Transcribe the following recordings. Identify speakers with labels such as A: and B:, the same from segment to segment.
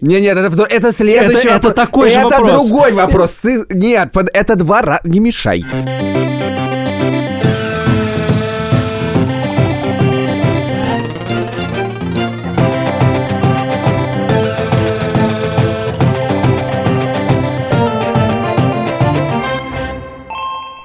A: Не, нет, это, это следующий
B: Это- это
A: вопрос.
B: такой же
A: это
B: вопрос.
A: другой вопрос. Ты- нет, под- это два раза. Не мешай.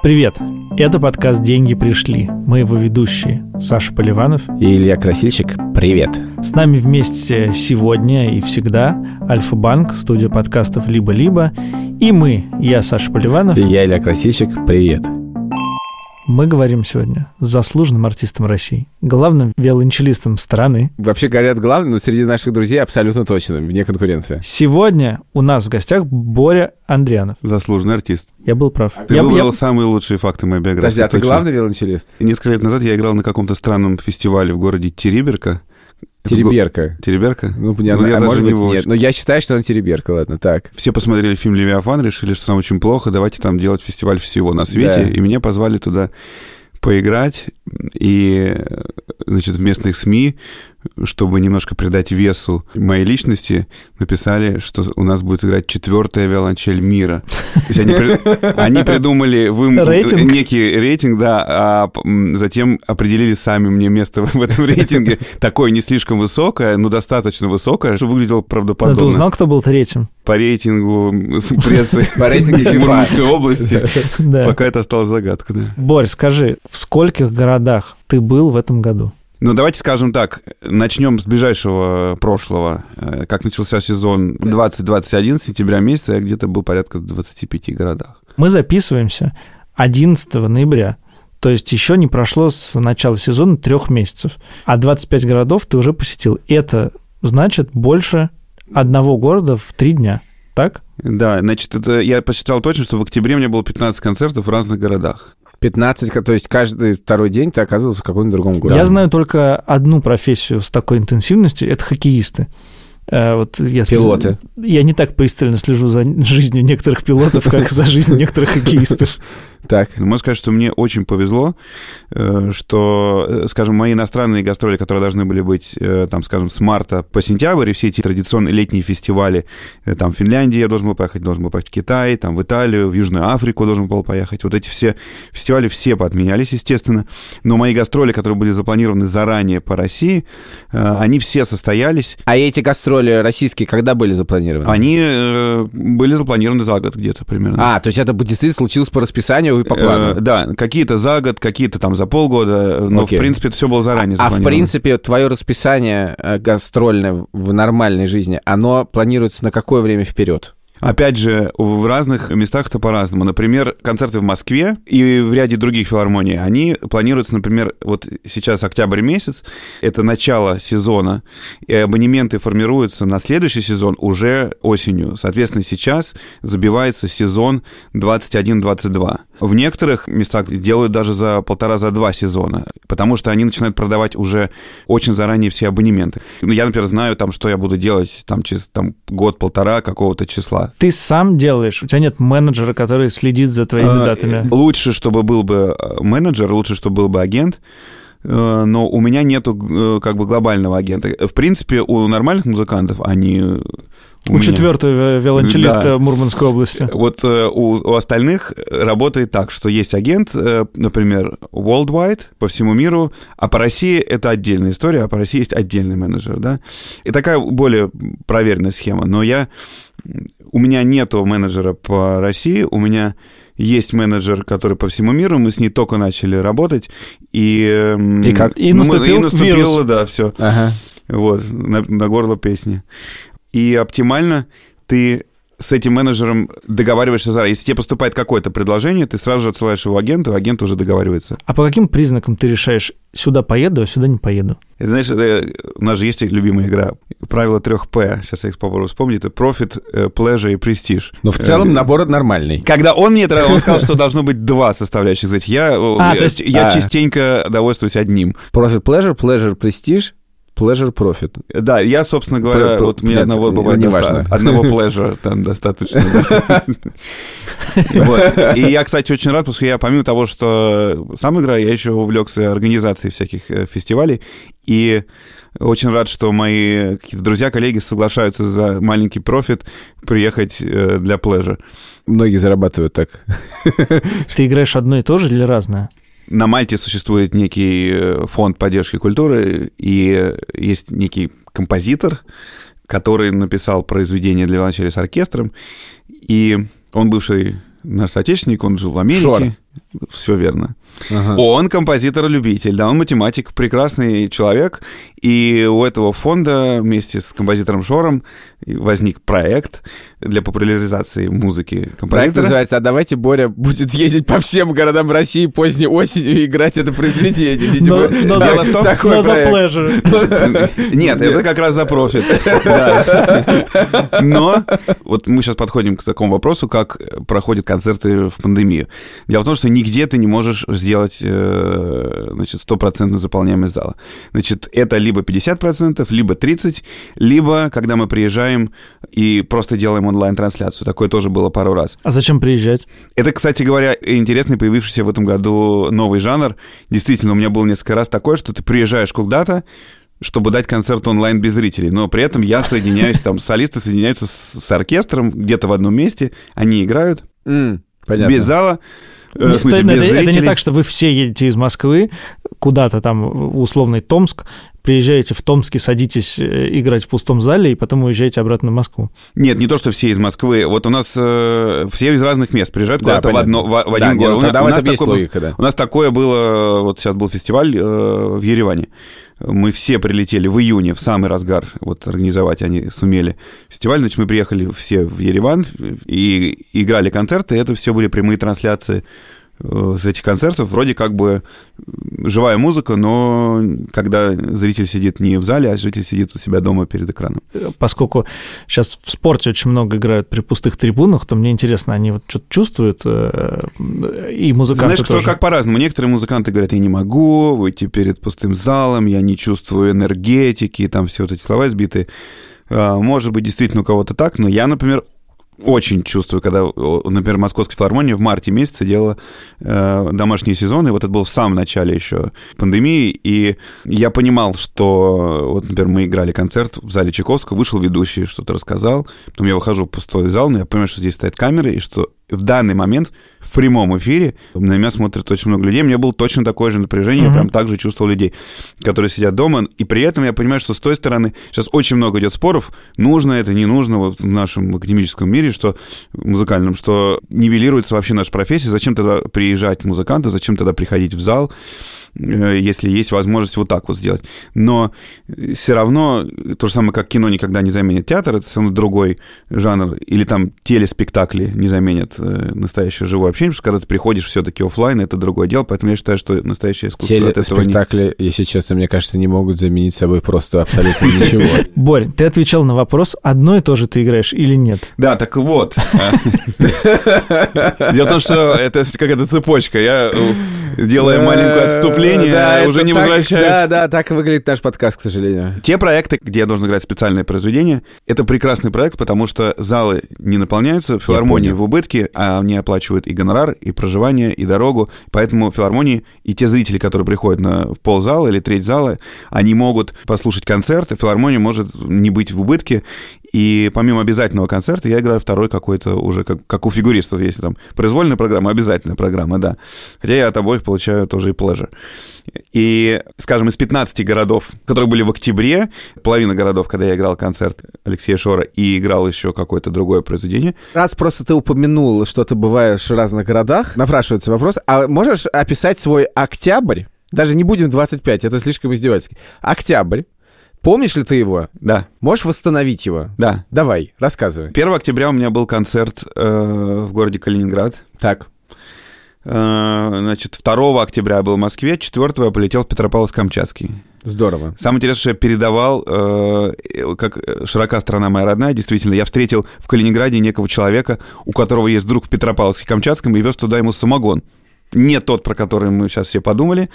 B: Привет! Это подкаст «Деньги пришли». Мы его ведущие Саша Поливанов.
A: И Илья Красильщик, привет.
B: С нами вместе сегодня и всегда Альфа-Банк, студия подкастов «Либо-либо». И мы, я Саша Поливанов.
A: И я, Илья Красильщик, привет.
B: Мы говорим сегодня с заслуженным артистом России, главным виолончелистом страны.
A: Вообще говорят главное, но среди наших друзей абсолютно точно, вне конкуренции.
B: Сегодня у нас в гостях Боря Андрианов.
C: Заслуженный артист.
B: Я был прав.
C: Ты
B: Я-
C: выбрал
B: я-
C: самые лучшие факты моей биографии.
A: Подожди, а ты
C: точно.
A: главный виолончелист?
C: И Несколько лет назад я играл на каком-то странном фестивале в городе Териберка.
A: Тереберка.
C: Тереберка?
A: Ну, понятно,
C: Ну, я
A: а
C: даже
A: может
C: не
A: быть, нет. Но я считаю, что она тереберка, ладно, так.
C: Все посмотрели фильм «Левиафан», решили, что там очень плохо, давайте там делать фестиваль всего на свете.
A: Да.
C: И меня позвали туда поиграть. И, значит, в местных СМИ, чтобы немножко придать весу моей личности, написали, что у нас будет играть четвертая виолончель мира. То есть они, при- они придумали вы-
B: Рейтинг?
C: некий рейтинг, да, а затем определили сами мне место в этом рейтинге. Такое не слишком высокое, но достаточно высокое, что выглядело
B: Ну, Ты
C: правдоподобно
B: узнал, кто был третьим?
C: по рейтингу прессы
A: По рейтингу.
C: Мурманской области. Пока это осталась загадка, да.
B: Борь, скажи, в скольких городах ты был в этом году?
C: Ну, давайте скажем так, начнем с ближайшего прошлого. Э, Как начался сезон 2021, с сентября месяца, я где-то был порядка в 25 городах.
B: Мы записываемся 11 ноября. То есть еще не прошло с начала сезона трех месяцев. А 25 городов ты уже посетил. Это значит больше одного города в три дня. Так?
C: Да, значит, это я посчитал точно, что в октябре у меня было 15 концертов в разных городах.
A: 15, ко- то есть каждый второй день ты оказывался в каком-то другом городе.
B: Я знаю только одну профессию с такой интенсивностью. Это хоккеисты. Э, Вот если-
A: Пилоты.
B: Я не так пристально слежу за жизнью некоторых пилотов, как за жизнью некоторых хоккеистов.
A: Так.
C: Можно сказать, что мне очень повезло, э, что, э, скажем, мои иностранные гастроли, которые должны были быть, э, там, скажем, с марта по сентябрь, и все эти традиционные летние фестивали, там, в Финляндии я должен был поехать, должен был поехать в Китай, там, в Италию, в Южную Африку должен был поехать. Вот эти все фестивали все поотменялись, естественно, но мои гастроли, которые были запланированы заранее по России, они все состоялись,
A: А эти гастроли российские когда были запланированы?
C: они были запланированы за год где-то примерно.
A: А, то есть это действительно случилось по расписанию и по плану?
C: Э, да, какие-то за год, какие-то там за полгода, но
A: Окей.
C: в принципе это все было заранее
A: А в
C: запланировано.
A: принципе твое расписание э, гастрольное в нормальной жизни, оно планируется на какое время вперед?
C: Опять же, в разных местах это по-разному. Например, концерты в Москве и в ряде других филармоний, они планируются, например, вот сейчас октябрь месяц, это начало сезона, и абонементы формируются на следующий сезон уже осенью. Соответственно, сейчас забивается сезон 21-22. В некоторых местах делают даже за полтора, за два сезона, потому что они начинают продавать уже очень заранее все абонементы. Ну, я, например, знаю, там, что я буду делать там, через там, год-полтора какого-то числа.
B: Ты сам делаешь, у тебя нет менеджера, который следит за твоими
C: А,
B: датами.
C: Лучше, чтобы был бы э, менеджер, лучше, чтобы был бы агент, э, но у меня нету э, как бы глобального агента. В принципе, у нормальных музыкантов они...
B: У,
C: меня-
B: четвертого ви- виолончелиста
C: Да.
B: Мурманской области.
C: Вот э, у, у остальных работает так, что есть агент, например, worldwide, по всему миру, а по России это отдельная история, а по России есть отдельный менеджер, да. И такая более проверенная схема. Но я... У меня нету менеджера по России, у меня есть менеджер, который по всему миру, мы с ней только начали работать, и... эм,
A: И как?
B: И наступил
C: и наступило,
B: вирус.
C: да, все.
A: Ага.
C: Вот, на, на горло песни. И оптимально ты с этим менеджером договариваешься заранее. Если тебе поступает какое-то предложение, ты сразу же отсылаешь его агенту, агент уже договаривается.
B: А по каким признакам ты решаешь, сюда поеду, а сюда не поеду?
C: Это, знаешь, это- у нас же есть любимая игра. Правило трех П. Сейчас я их попробую вспомнить. Это Profit, э, Pleasure и Prestige.
A: Но в целом
C: Э,
A: набор нормальный.
C: Когда он мне это он сказал, что должно быть два составляющих. Я,
B: А,
C: я,
B: то есть-
C: я
A: а.
C: частенько довольствуюсь одним.
A: Profit pleasure, pleasure prestige, pleasure profit.
C: Да, я, собственно говоря,
A: Про-
C: вот мне одного бывает
A: не важно.
C: одного pleasure там достаточно. И я, кстати, очень рад, потому что я, помимо того, что сам играю, я еще увлекся организацией всяких э, фестивалей. И Очень рад, что мои какие-то друзья, коллеги соглашаются за маленький профит приехать э, для плежа.
A: Многие зарабатывают так.
B: Ты играешь одно и то же или разное?
C: На Мальте существует некий э, фонд поддержки культуры, и есть некий композитор, который написал произведение для виолончели с оркестром, и он бывший наш соотечественник, он жил в Америке.
A: Шор.
C: Все верно.
A: Ага.
C: Он композитор-любитель, да, он математик, прекрасный человек. И у этого фонда вместе с композитором Шором возник проект для популяризации музыки
A: Проект
C: композитора.
A: называется «А давайте Боря будет ездить по всем городам России поздней осенью и играть это произведение». Видимо,
B: Но- но
A: дело
B: за-
A: в том-
C: такой
B: Но за
C: проект.
B: плежер.
C: Нет, это как раз за профит. Но вот мы сейчас подходим к такому вопросу, как проходят концерты в пандемию. Дело в том, что нигде ты не можешь сделать э, значит, стопроцентную заполняемость зала. Значит, это либо 50%, либо 30%, либо когда мы приезжаем и просто делаем онлайн-трансляцию. Такое тоже было пару раз.
B: А зачем приезжать?
C: Это, кстати говоря, интересный появившийся в этом году новый жанр. Действительно, у меня было несколько раз такое, что ты приезжаешь куда-то, чтобы дать концерт онлайн без зрителей. Но при этом я соединяюсь, там, солисты соединяются с, с оркестром где-то в одном месте, они играют
A: М, Понятно.
C: без зала, э, в смысле,
B: то-
C: без
B: это, это не так, что вы все едете из Москвы куда-то там в условный Томск, приезжаете в Томске, садитесь э, играть в пустом зале, и потом уезжаете обратно в Москву.
C: Нет, не то, что все из Москвы. Вот у нас э, все из разных мест приезжают
A: Да,
C: куда-то в, одно, в, в
A: Да,
C: один
A: нет,
C: город. У
A: тогда
C: на-
A: в
C: у нас такое было-
A: логика, да.
C: У нас такое было, вот сейчас был фестиваль э, в Ереване. Мы все прилетели в июне, в самый разгар, вот организовать они сумели фестиваль. Значит, мы приехали все в Ереван и играли концерты. Это все были прямые трансляции с этих концертов. Вроде как бы м, живая музыка, но когда зритель сидит не в зале, а зритель сидит у себя дома перед экраном.
B: Э, Поскольку сейчас в спорте очень много играют при пустых трибунах, то мне интересно, они вот что-то чувствуют, э, и музыканты
C: Знаешь, кто
B: тоже.
C: как по-разному. Некоторые музыканты говорят, я не могу выйти перед пустым залом, я не чувствую энергетики, там все вот эти слова сбитые. А, Может быть, действительно у кого-то так, но я, например, очень чувствую, когда, например, Московская филармония в марте месяце делала э, домашние сезоны, вот это было в самом начале еще пандемии, и я понимал, что, вот, например, мы играли концерт в зале Чайковского, вышел ведущий, что-то рассказал, потом я выхожу в пустой зал, но я понимаю, что здесь стоят камеры, и что в данный момент в прямом эфире на меня смотрит очень много людей. У меня было точно такое же напряжение, я
B: Мгм.
C: прям так же чувствовал людей, которые сидят дома. И при этом я понимаю, что с той стороны сейчас очень много идет споров, нужно это, не нужно вот в нашем академическом мире, что музыкальном, что нивелируется вообще наша профессия. Зачем тогда приезжать музыканту, зачем тогда приходить в зал, если есть возможность вот так вот сделать. Но все равно то же самое, как кино никогда не заменит театр, это все равно другой жанр. Или там телеспектакли не заменят э, настоящее живое общение, потому что когда ты приходишь все-таки офлайн, это другое дело. Поэтому я считаю, что настоящее искусство от этого не...
A: Телеспектакли, если честно, мне кажется, не могут заменить собой просто абсолютно ничего.
B: Борь, ты отвечал на вопрос, одно и то же ты играешь или нет?
C: Да, так вот. Дело в том, что это какая-то цепочка. Я, э, делая маленькое отступление,
A: Да,
C: уже не
A: так-
C: возвращаюсь.
A: Да, да, так выглядит наш подкаст, к сожалению.
C: Те проекты, где я должен играть специальные произведения, это прекрасный проект, потому что залы не наполняются, филармонии в убытке, а они оплачивают и гонорар, и проживание, и дорогу. Поэтому филармонии и те зрители, которые приходят на ползала или треть зала, они могут послушать концерт, и филармония может не быть в убытке. И помимо обязательного концерта я играю второй какой-то уже, как, как у фигуристов, если там произвольная программа, обязательная программа, да. Хотя я от обоих получаю тоже и плежа. И, скажем, из 15 городов, которые были в октябре, половина городов, когда я играл концерт Алексея Шора и играл еще какое-то другое произведение,
A: Раз просто ты упомянул, что ты бываешь в разных городах, напрашивается вопрос, а можешь описать свой октябрь? Даже не будем 25, это слишком издевательски. Октябрь. Помнишь ли ты его?
C: да,
A: Можешь восстановить его?
C: да.
A: Давай, рассказывай.
C: 1 октября у меня был концерт э, в городе Калининград.
A: Так.
C: Э, значит, 2 октября я был в Москве, 4 я полетел в Петропавловск-Камчатский.
A: Здорово.
C: Самое интересное, что я передавал, э, как широка страна моя родная, действительно, я встретил в Калининграде некого человека, у которого есть друг в Петропавловске-Камчатском, и вез туда ему самогон. Не тот, про который мы сейчас все подумали,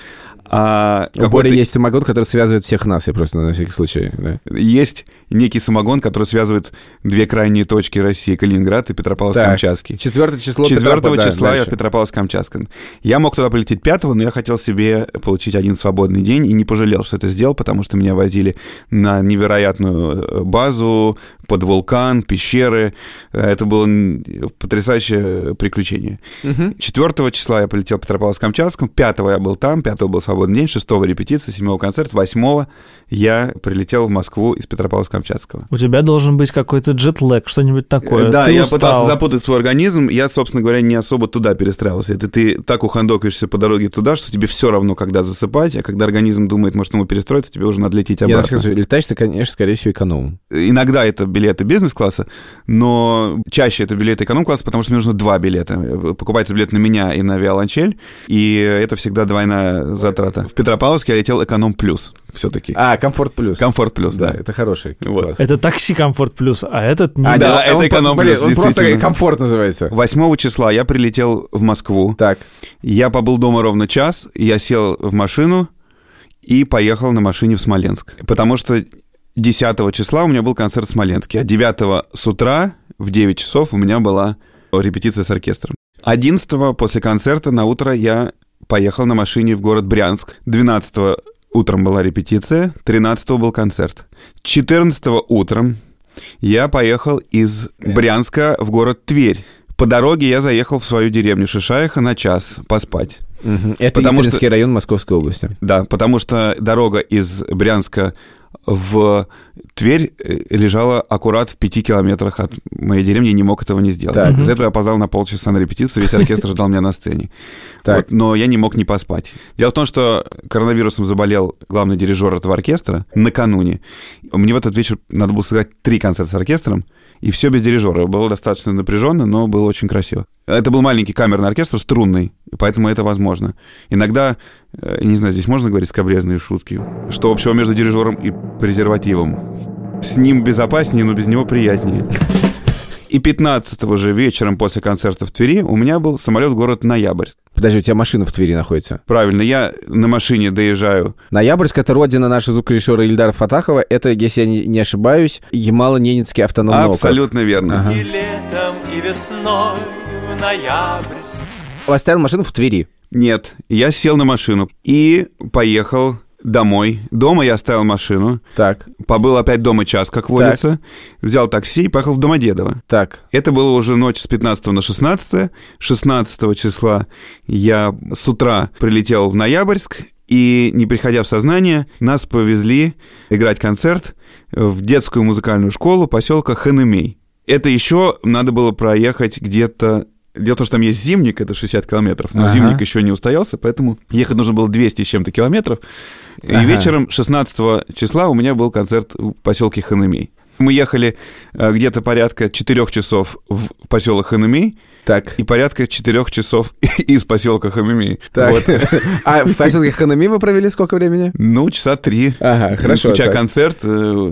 C: а
A: У Бори есть самогон, который связывает всех нас, я просто на всякий случай. да.
C: есть некий самогон, который связывает две крайние точки России, Калининград и Петропавловск-Камчатский.
A: Четвертое число
C: 4
A: Петропавл- да,
C: числа я
A: дальше.
C: в Петропавловск-Камчатском. Я мог туда полететь 5 но я хотел себе получить один свободный день и не пожалел, что это сделал, потому что меня возили на невероятную э, базу, под вулкан, пещеры. Э, Это было потрясающее приключение. 4 числа я полетел в Петропавловск-Камчатском, 5 я был там, 5 был свободный день, 6 репетиция, 7 концерт, 8 я прилетел в Москву из Петропавловска-Камчатского.
B: У тебя должен быть какой-то джетлэг, что-нибудь такое.
C: Да,
B: Ты
C: я
B: устал.
C: пытался запутать свой организм. Я, собственно говоря, не особо туда перестраивался. Это ты так ухандокаешься по дороге туда, что тебе все равно, когда засыпать, а когда организм думает, может, ему перестроиться, тебе уже надо лететь
A: Я
C: обратно.
A: скажу, летаешь ты, конечно, скорее всего, экономом.
C: Иногда это билеты бизнес-класса, но чаще это билеты эконом-класса, потому что мне нужно два билета. Покупается билет на меня и на Виолончель, и это всегда двойная затрата. В Петропавловске я летел эконом-плюс все-таки.
A: А, комфорт плюс.
C: Комфорт плюс,
A: Да,
C: да.
A: это хороший
C: Вот.
A: класс.
B: Это такси комфорт плюс, а этот не.
A: А,
C: да,
A: нет,
C: это
A: он,
C: эконом
A: блин,
C: плюс,
A: Он просто комфорт называется.
C: 8 числа я прилетел в Москву.
A: Так,
C: Я побыл дома ровно час, я сел в машину и поехал на машине в Смоленск. Потому что 10 числа у меня был концерт в Смоленске, а 9 с утра в 9 часов у меня была репетиция с оркестром. 11 после концерта на утро я поехал на машине в город Брянск. 12 утром была репетиция, 13 был концерт. 14 утром я поехал из Брянска в город Тверь. По дороге я заехал в свою деревню Шишаиха на час поспать.
A: Мгм. это
C: Потому
A: Истринский район Московской области.
C: Да, потому что дорога из Брянска в Тверь э, лежала аккурат в пяти километрах от моей деревни, не мог этого не сделать.
A: Так.
C: Из-за этого я опоздал на полчаса на репетицию, весь оркестр ждал меня на сцене.
A: Так.
C: Вот, но я не мог не поспать. Дело в том, что коронавирусом заболел главный дирижер этого оркестра накануне. Мне в этот вечер надо было сыграть три концерта с оркестром, и все без дирижера. Было достаточно напряженно, но было очень красиво. Это был маленький камерный оркестр, струнный, поэтому это возможно. Иногда, э, не знаю, здесь можно говорить скобрезные шутки, что общего между дирижером и презервативом. С ним безопаснее, но без него приятнее. И 15 же вечером после концерта в Твери у меня был самолет в город Ноябрьск.
A: Подожди, у тебя машина в Твери находится.
C: Правильно, я на машине доезжаю.
A: Ноябрьск — это родина нашего звукорежиссера Ильдара Фатахова. Это, если я не, ошибаюсь, Ямало-Ненецкий автономный округ.
C: Абсолютно верно.
A: Ага.
D: И летом, и весной в ноябрь
A: Оставил машину в Твери.
C: Нет, я сел на машину и поехал домой. Дома я оставил машину,
A: Так,
C: побыл опять дома час, как водится, взял такси и поехал в Домодедово.
A: так.
C: Это было уже ночь с 15 на 16. 16 числа я с утра прилетел в Ноябрьск, и, не приходя в сознание, нас повезли играть концерт в детскую музыкальную школу поселка Ханемей. Это еще надо было проехать где-то... Дело в том, что там есть зимник, это 60 километров, но
A: Ага.
C: зимник еще не устоялся, поэтому ехать нужно было 200 с чем-то километров. И
A: Ага.
C: вечером 16 числа у меня был концерт в поселке Ханемей. Мы ехали э, где-то порядка 4 часов в поселок Ханемей
A: Так.
C: и порядка 4 часов из поселка Ханемей.
A: Так.
C: Вот.
A: А в поселке Ханами вы провели сколько времени?
C: Ну, часа три.
A: Ага, хорошо.
C: Включая
A: так.
C: концерт э,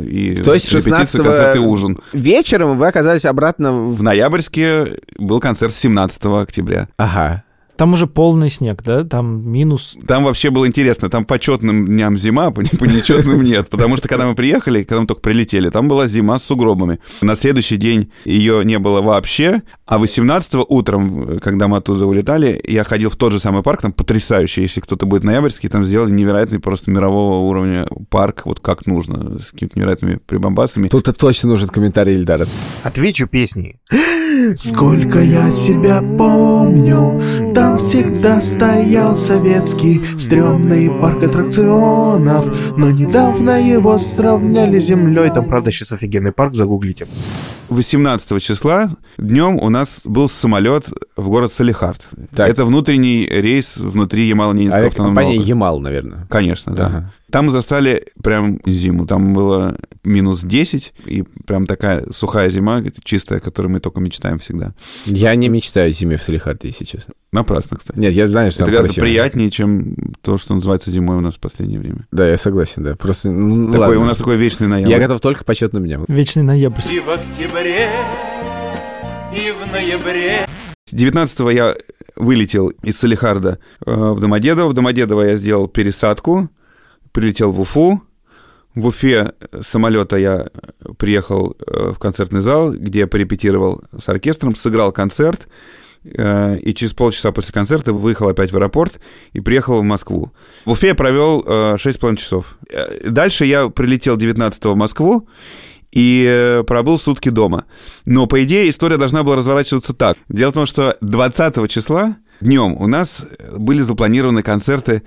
C: и
A: То есть
C: репетиция,
A: 16
C: концерт и ужин.
A: вечером вы оказались обратно в...
C: В ноябрьске был концерт 17 октября.
A: Ага.
B: Там уже полный снег, да? Там минус.
C: Там вообще было интересно, там по четным дням зима, по, по нечетным нет. Потому что когда мы приехали, когда мы только прилетели, там была зима с сугробами. На следующий день ее не было вообще, а 18 утром, когда мы оттуда улетали, я ходил в тот же самый парк, там потрясающий, если кто-то будет ноябрьский, там сделали невероятный просто мирового уровня парк, вот как нужно, с какими-то невероятными прибамбасами.
A: Тут точно нужен комментарий Ильдара.
E: Отвечу песней.
F: Сколько я себя помню, там всегда стоял советский стрёмный парк аттракционов, но недавно его сравняли с землей.
E: Там, правда, сейчас офигенный парк, загуглите.
C: 18 числа днем у нас был самолет в город Салихард.
A: Так.
C: Это внутренний рейс внутри Ямало-Ненецкого автономного
A: Авиакомпания
C: округа.
A: Ямал, наверное.
C: Конечно, да.
A: Ага.
C: Там застали прям зиму. Там было минус 10, и прям такая сухая зима, чистая, о которой мы только мечтаем всегда.
A: Я не мечтаю о зиме в Салихарде, если честно.
C: Напрасно, кстати.
A: Нет, я знаю, что
C: Это гораздо
A: красиво.
C: приятнее, чем то, что называется зимой у нас в последнее время.
A: Да, я согласен, да. Просто, ну,
C: Такой,
A: ладно.
C: у нас такой вечный ноябрь.
A: Я готов только по счетным дням.
B: Вечный ноябрь.
D: И в октябре, и в ноябре
C: 19 я вылетел из Салихарда э, в Домодедово. В Домодедово я сделал пересадку, прилетел в Уфу. В Уфе с самолета я приехал э, в концертный зал, где я порепетировал с оркестром, сыграл концерт, э, и через полчаса после концерта выехал опять в аэропорт и приехал в Москву. В Уфе я провел э, 6,5 часов. Э, Дальше я прилетел 19 в Москву, и э, пробыл сутки дома. Но, по идее, история должна была разворачиваться так. Дело в том, что 20 числа днем у нас были запланированы концерты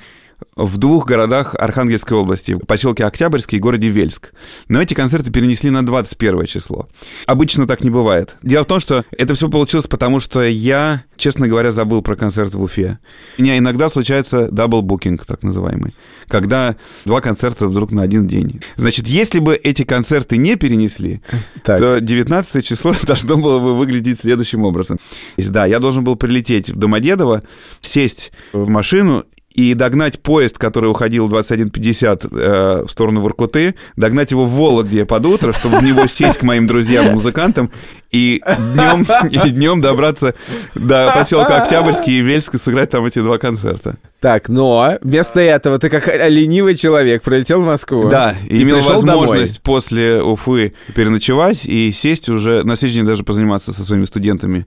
C: в двух городах Архангельской области, в поселке Октябрьский и городе Вельск. Но эти концерты перенесли на 21 число. Обычно так не бывает. Дело в том, что это все получилось потому, что я, честно говоря, забыл про концерт в Уфе. У меня иногда случается double booking, так называемый, когда два концерта вдруг на один день. Значит, если бы эти концерты не перенесли,
A: Так.
C: то 19 число должно было бы выглядеть следующим образом. Да, я должен был прилететь в Домодедово, сесть в машину и догнать поезд, который уходил в 21.50 э, в сторону Воркуты, догнать его в Вологде под утро, чтобы в него сесть к моим друзьям-музыкантам, и днем, и днем добраться до поселка Октябрьский и Вельска сыграть там эти два концерта.
A: Так, но вместо этого ты как ленивый человек прилетел в Москву.
C: Да, и,
A: и
C: имел возможность после Уфы переночевать и сесть уже, на следующий день даже позаниматься со своими студентами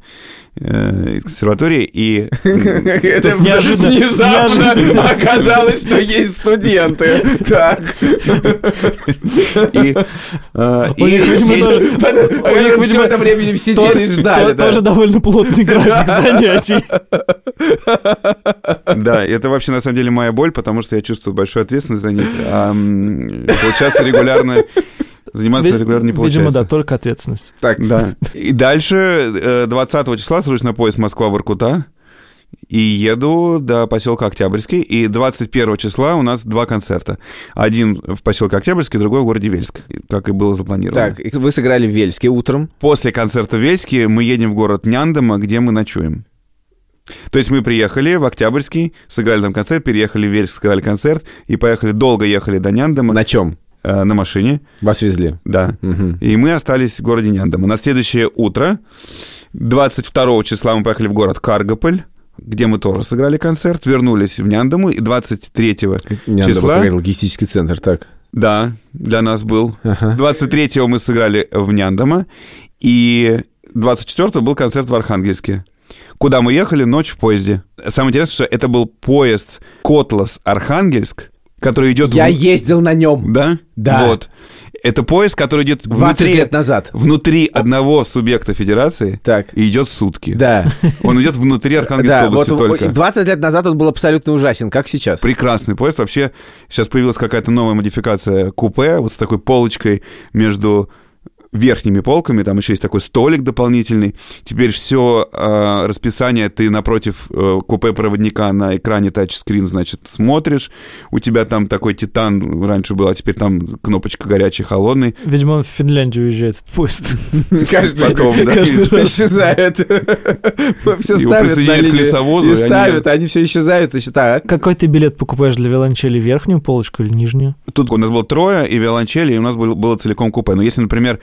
C: э, из консерватории. И
A: Это
B: неожиданно-
A: внезапно оказалось, что есть студенты. Так.
C: и, э,
B: У
C: и
B: них, видимо, тоже- Видимо,
A: время сидели и ждали.
B: то-
A: да.
B: Тоже довольно плотный график занятий.
C: Да, это вообще на самом деле моя боль, потому что я чувствую большую ответственность за них. А получаться регулярно, заниматься
B: Ви-
C: регулярно не
B: Видимо,
C: получается.
B: да, только ответственность.
A: Так,
C: Да. И дальше э, 20 числа сажусь на поезд Москва-Воркута и еду до поселка Октябрьский. И 21 числа у нас два концерта. Один в поселке Октябрьский, другой в городе Вельск, как и было запланировано.
A: Так, вы сыграли в Вельске утром.
C: После концерта в Вельске мы едем в город Няндома, где мы ночуем. То есть мы приехали в Октябрьский, сыграли там концерт, переехали в Вельск, сыграли концерт, и поехали, долго ехали до Няндома
A: На чем?
C: э, на машине,
A: Вас везли.
C: да.
A: Мгм.
C: И мы остались в городе Няндома. На следующее утро, 22 числа, мы поехали в город Каргополь, где мы тоже сыграли концерт, вернулись в Няндому, и 23
A: Мне
C: числа,
A: надо логистический центр, так.
C: да, для нас был.
A: Ага.
C: 23 мы сыграли в Няндома, и 24 был концерт в Архангельске. Куда мы ехали ночь в поезде. Самое интересное, что это был поезд Котлас-Архангельск, который идет...
A: Я
C: в-
A: ездил на нем
C: Да?
A: Да.
C: Вот. Это поезд, который идет
A: 20
C: внутри,
A: лет назад.
C: внутри одного субъекта федерации
A: Так.
C: и идет сутки.
A: Да.
C: Он идет внутри Архангельской
A: Да, вот
C: области только.
A: 20 лет назад он был абсолютно ужасен, как сейчас.
C: Прекрасный поезд. Вообще сейчас появилась какая-то новая модификация купе, вот с такой полочкой между верхними полками, там еще есть такой столик дополнительный. Теперь все расписание ты напротив э, купе проводника на экране тачскрин, значит, смотришь. У тебя там такой титан раньше был, а теперь там кнопочка горячий, холодный.
B: Видимо, он в Финляндию уезжает, этот поезд.
A: Каждый
C: Потом, да.
B: Каждый раз.
A: исчезает. Все
C: Его
A: ставят на линию.
C: лесовозу,
A: И ставят, они все исчезают. и Так.
B: Какой ты билет покупаешь для виолончели? Верхнюю полочку или нижнюю?
C: Тут у нас было трое и виолончели, и у нас был- было целиком купе. Но если, например,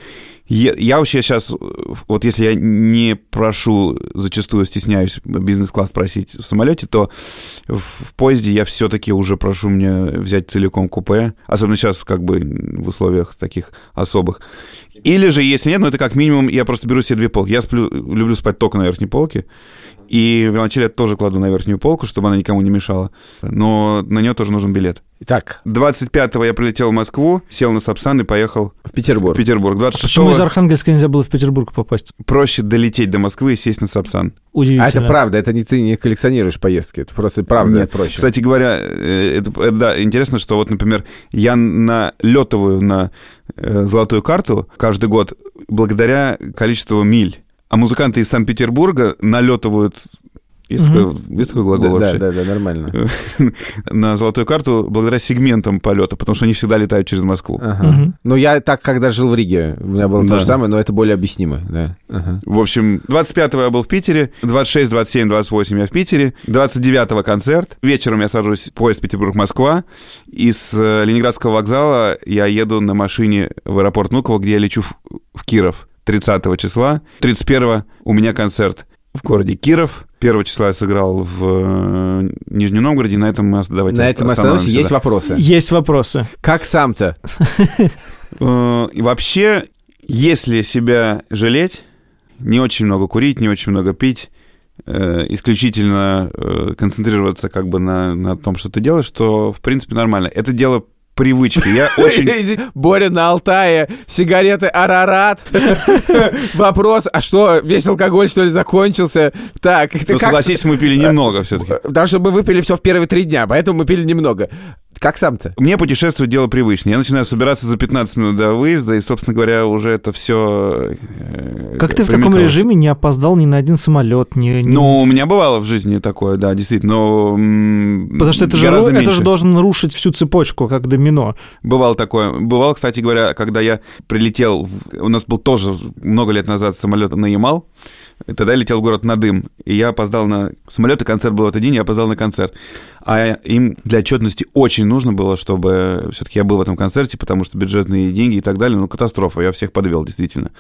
C: я вообще сейчас, вот если я не прошу, зачастую стесняюсь бизнес-класс просить в самолете, то в, поезде я все-таки уже прошу мне взять целиком купе, особенно сейчас как бы в условиях таких особых. Или же, если нет, ну это как минимум, я просто беру себе две полки. Я сплю, люблю спать только на верхней полке, и виолончель я тоже кладу на верхнюю полку, чтобы она никому не мешала. Но на нее тоже нужен билет.
A: Так,
C: 25-го я прилетел в Москву, сел на Сапсан и поехал
A: в
C: в
A: Петербург.
C: Петербург.
B: А почему из
C: 26-го
B: Архангельска нельзя было в Петербург попасть?
C: проще долететь до Москвы и сесть на Сапсан.
B: Удивительно.
A: А это правда, это не ты не коллекционируешь поездки, это просто правда
C: Нет.
A: проще.
C: Кстати говоря, э, это, это, да, интересно, что вот, например, я налетываю на э, золотую карту каждый год благодаря количеству миль. А музыканты из Санкт-Петербурга налетывают... Есть,
B: Мгм.
C: такой, есть такой глагол
A: да,
C: вообще?
A: да, да, нормально.
C: на золотую карту благодаря сегментам полета, потому что они всегда летают через Москву.
A: Ага.
B: Мгм.
A: Ну, я так, когда жил в Риге, у меня было то
C: Да.
A: же самое, но это более объяснимо, да. Ага.
C: В общем, 25-го я был в Питере, 26, 27, 28 я в Питере, 29-го концерт, вечером я сажусь в поезд Петербург-Москва, из э, Ленинградского вокзала я еду на машине в аэропорт Внуково, где я лечу в, в Киров 30 числа, 31 у меня концерт в городе Киров, Первого числа я сыграл в э, Нижнем Новгороде, на этом мы давайте
A: На этом мы остановимся. Есть
C: да.
A: вопросы?
B: Есть вопросы.
A: Как сам-то?
C: Э, И вообще, если себя жалеть, не очень много курить, не очень много пить, э, исключительно концентрироваться как бы на, на том, что ты делаешь, то, в принципе, нормально. Это дело привычки. Я очень...
A: Боря на Алтае, сигареты Арарат. Вопрос, а что, весь алкоголь, что ли, закончился? Так, ты
C: Ну,
A: как...
C: согласись, мы пили немного все-таки.
A: Потому что мы выпили все в первые три дня, поэтому мы пили немного. Как сам-то?
C: Мне путешествовать дело привычное. Я начинаю собираться за 15 минут до выезда, и, собственно говоря, уже это все...
B: Как ты в таком режиме не опоздал ни на один самолет? Ни, ни-
C: Ну, у меня бывало в жизни такое, да, действительно, но...
B: Потому что это же, это же
C: меньше.
B: должен нарушить всю цепочку, как домино.
C: Бывало такое. Бывало, кстати говоря, когда я прилетел... в- У нас был тоже много лет назад самолет на Ямал. И Тогда летел в город Надым. И я опоздал на самолет, и концерт был в этот день, я опоздал на концерт. А им для отчетности очень нужно было, чтобы все-таки я был в этом концерте, потому что бюджетные деньги и так далее, ну, катастрофа, я всех подвел, действительно.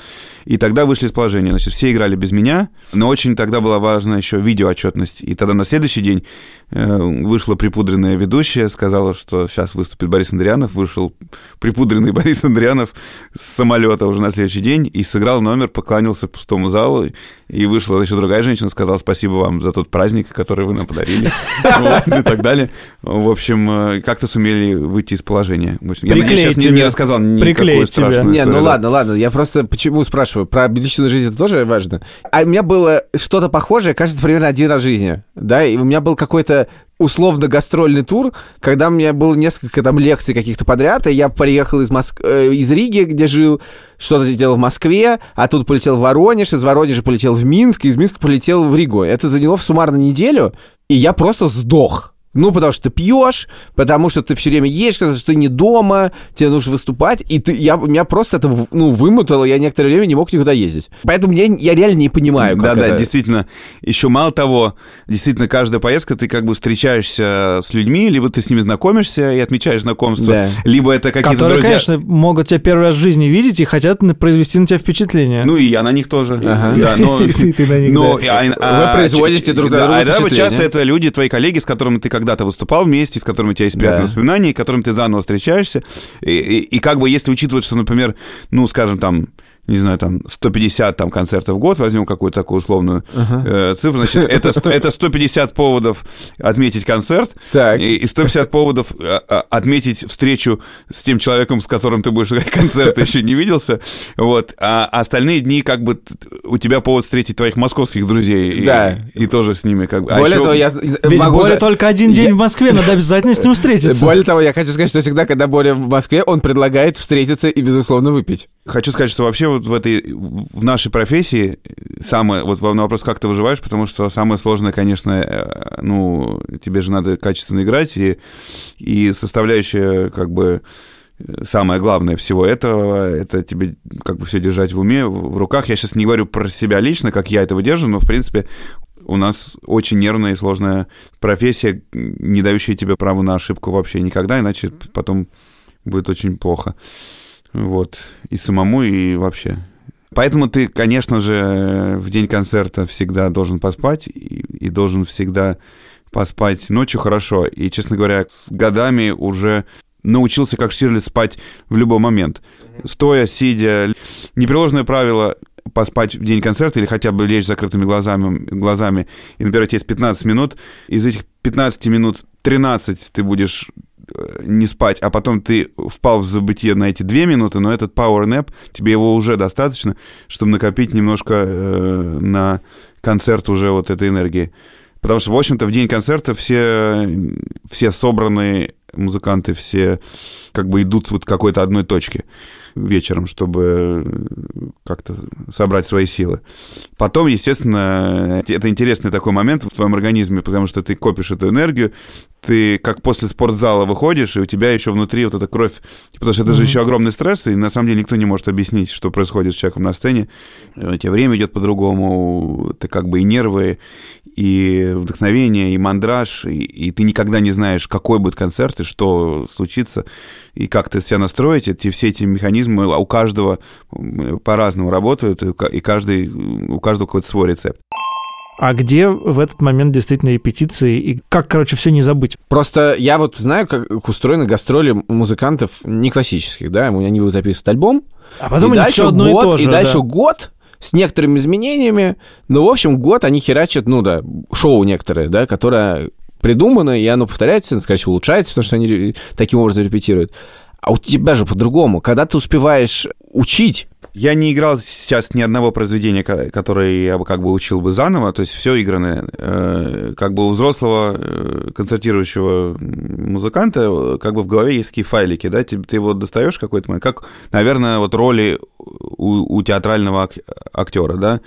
C: И тогда вышли из положения. Значит, все играли без меня, но очень тогда была важна еще видеоотчетность. И тогда на следующий день э, вышла припудренная ведущая, сказала, что сейчас выступит Борис Андрианов. Вышел припудренный Борис Андрианов с самолета уже на следующий день и сыграл номер, поклонился пустому залу. И вышла еще другая женщина, сказала спасибо вам за тот праздник, который вы нам подарили. И так далее. В общем, э, как-то сумели выйти из положения. Я сейчас не- рассказал
B: тебя.
C: страшную
A: Не, ну ладно, ладно, я просто почему спрашиваю? Про личную жизнь это тоже важно. А у меня было что-то похожее, кажется, примерно один раз в жизни, да, и у меня был какой-то условно гастрольный тур, когда у меня было несколько там лекций каких-то подряд, и я приехал из, Моск... э, из Риги, где жил, что-то делал в Москве, а тут полетел в Воронеж, из Воронежа полетел в Минск, из Минска полетел в Ригу. Это заняло в суммарно неделю, и я просто сдох. Ну, потому что ты пьешь, потому что ты все время едешь, потому что ты не дома, тебе нужно выступать, и ты, я, меня просто это ну, вымотало, я некоторое время не мог никуда ездить. Поэтому я, я реально не понимаю, как
C: Да, да,
A: это...
C: действительно. Еще мало того, действительно, каждая поездка, ты как бы встречаешься с людьми, либо ты с ними знакомишься и отмечаешь знакомство,
A: Да.
C: либо это какие-то
B: Которые,
C: друзья.
B: конечно, могут тебя первый раз в жизни видеть и хотят произвести на тебя впечатление.
C: Ну и я на них тоже.
A: Ага.
C: Да, но,
B: И ты- ты на них,
C: но,
B: да.
C: а- а-
A: производите друг
C: да,
A: друга
C: А
A: впечатление.
C: часто это люди, твои коллеги, с которыми ты когда-то выступал вместе, с которыми у тебя есть приятные
A: Да.
C: воспоминания, и которым ты заново встречаешься. И, и- и как бы если учитывать, что, например, ну, скажем, там, не знаю, там, 150 там, концертов в год, возьмем какую-то такую условную э, цифру, значит, это, это 150 поводов отметить концерт,
A: Так.
C: и, и 150 поводов а, а, отметить встречу с тем человеком, с которым ты будешь играть концерт, еще не виделся, вот, а остальные дни как бы у тебя повод встретить твоих московских друзей, и-
A: Да.
C: и, тоже с ними как бы. А
A: Более
C: еще-
A: того, я
B: Ведь
A: могу
B: Боря только один день
A: Я-
B: в Москве, надо обязательно с ним встретиться.
A: Более того, я хочу сказать, что всегда, когда Боря в Москве, он предлагает встретиться и, безусловно, выпить.
C: Хочу сказать, что вообще вот в этой, в нашей профессии самое, вот на вопрос, как ты выживаешь, потому что самое сложное, конечно, э, ну, тебе же надо качественно играть, и, и составляющая, как бы, э, самое главное всего этого, это тебе как бы все держать в уме, в руках. Я сейчас не говорю про себя лично, как я это выдерживаю, но, в принципе, у нас очень нервная и сложная профессия, не дающая тебе права на ошибку вообще никогда, иначе потом будет очень плохо. Вот. И самому, и вообще. Поэтому ты, конечно же, в день концерта всегда должен поспать и, и должен всегда поспать ночью хорошо. И, честно говоря, годами уже научился, как Штирлиц, спать в любой момент. Стоя, сидя. Непреложное правило поспать в день концерта или хотя бы лечь с закрытыми глазами, глазами и, например, есть 15 минут, из этих 15 минут 13 ты будешь не спать, а потом ты впал в забытие на эти две минуты, но этот power nap, тебе его уже достаточно, чтобы накопить немножко э, на концерт уже вот этой энергии. Потому что, в общем-то, в день концерта все, все собранные музыканты, все как бы идут вот к какой-то одной точке вечером, чтобы как-то собрать свои силы. Потом, естественно, это интересный такой момент в твоем организме, потому что ты копишь эту энергию, ты как после спортзала выходишь, и у тебя еще внутри вот эта кровь, потому что это же еще огромный стресс, и на самом деле никто не может объяснить, что происходит с человеком на сцене. У тебя время идет по-другому, ты как бы и нервы, и вдохновение, и мандраж, и, и ты никогда не знаешь, какой будет концерт, и что случится, и как ты себя настроить. Эти, все эти механизмы у каждого по-разному работают, и каждый, у каждого какой-то свой рецепт.
B: А где в этот момент действительно репетиции и как, короче, все не забыть?
A: Просто я вот знаю, как устроены гастроли музыкантов не классических, да, они записывают альбом,
B: А потом
A: и
B: они
A: дальше
B: все одно
A: год,
B: и то же.
A: и
B: да.
A: дальше год с некоторыми изменениями. Ну, в общем, год они херачат, ну да, шоу некоторые, да, которое придумано, и оно повторяется, скорее всего, улучшается, потому что они таким образом репетируют. А у тебя же по-другому. Когда ты успеваешь учить,
C: Я не играл сейчас ни одного произведения, ко- которое я бы как бы учил бы заново, то есть все игранное. Э, Как бы у взрослого э, концертирующего музыканта э, как бы в голове есть такие файлики, да, ты, ты его достаешь какой-то момент, как, наверное, вот роли у, у театрального ак- актера, да,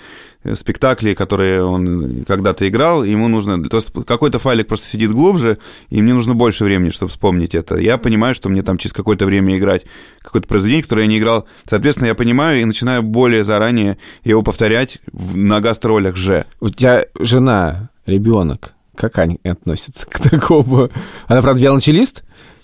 C: спектакли, которые он когда-то играл, ему нужно... То есть какой-то файлик просто сидит глубже, и мне нужно больше времени, чтобы вспомнить это. Я понимаю, что мне там через какое-то время играть какое-то произведение, которое я не играл. Соответственно, я понимаю и начинаю более заранее его повторять на гастролях же.
A: у тебя жена, ребенок, как они относятся к такому? Она, правда, виолончелист,